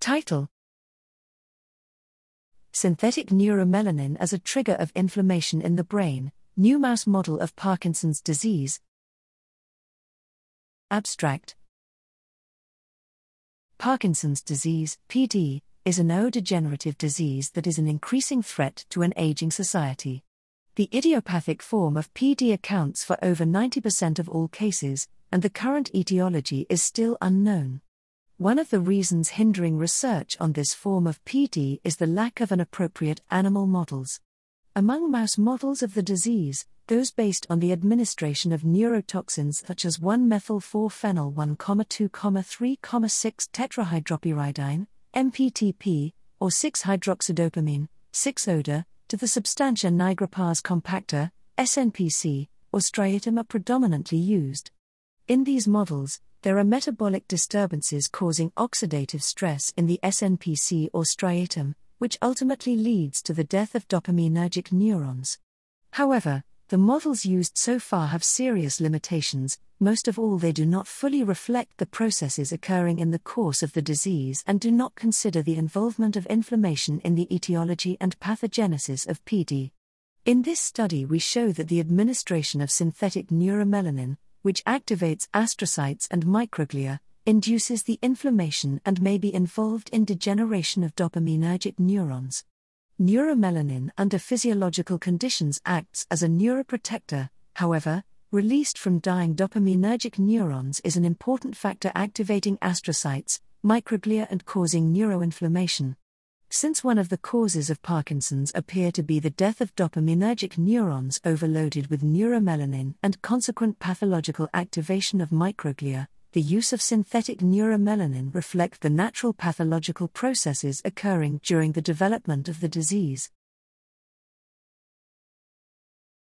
Title Synthetic neuromelanin as a trigger of inflammation in the brain, new mouse model of Parkinson's disease. Abstract Parkinson's disease, PD, is a neurodegenerative disease that is an increasing threat to an aging society. The idiopathic form of PD accounts for over 90% of all cases, and the current etiology is still unknown. One of the reasons hindering research on this form of PD is the lack of an appropriate animal models. Among mouse models of the disease, those based on the administration of neurotoxins such as 1-methyl-4-phenyl 1,2,3,6 tetrahydropyridine, MPTP, or 6-hydroxydopamine, 6-OHDA, to the substantia nigra pars compacta, SNPC, or striatum are predominantly used. In these models, there are metabolic disturbances causing oxidative stress in the SNPC or striatum, which ultimately leads to the death of dopaminergic neurons. However, the models used so far have serious limitations, most of all, they do not fully reflect the processes occurring in the course of the disease and do not consider the involvement of inflammation in the etiology and pathogenesis of PD. In this study, we show that the administration of synthetic neuromelanin, which activates astrocytes and microglia, induces the inflammation and may be involved in degeneration of dopaminergic neurons. Neuromelanin under physiological conditions acts as a neuroprotector, however, released from dying dopaminergic neurons is an important factor activating astrocytes, microglia, and causing neuroinflammation. Since one of the causes of Parkinson's appear to be the death of dopaminergic neurons overloaded with neuromelanin and consequent pathological activation of microglia, the use of synthetic neuromelanin reflect the natural pathological processes occurring during the development of the disease.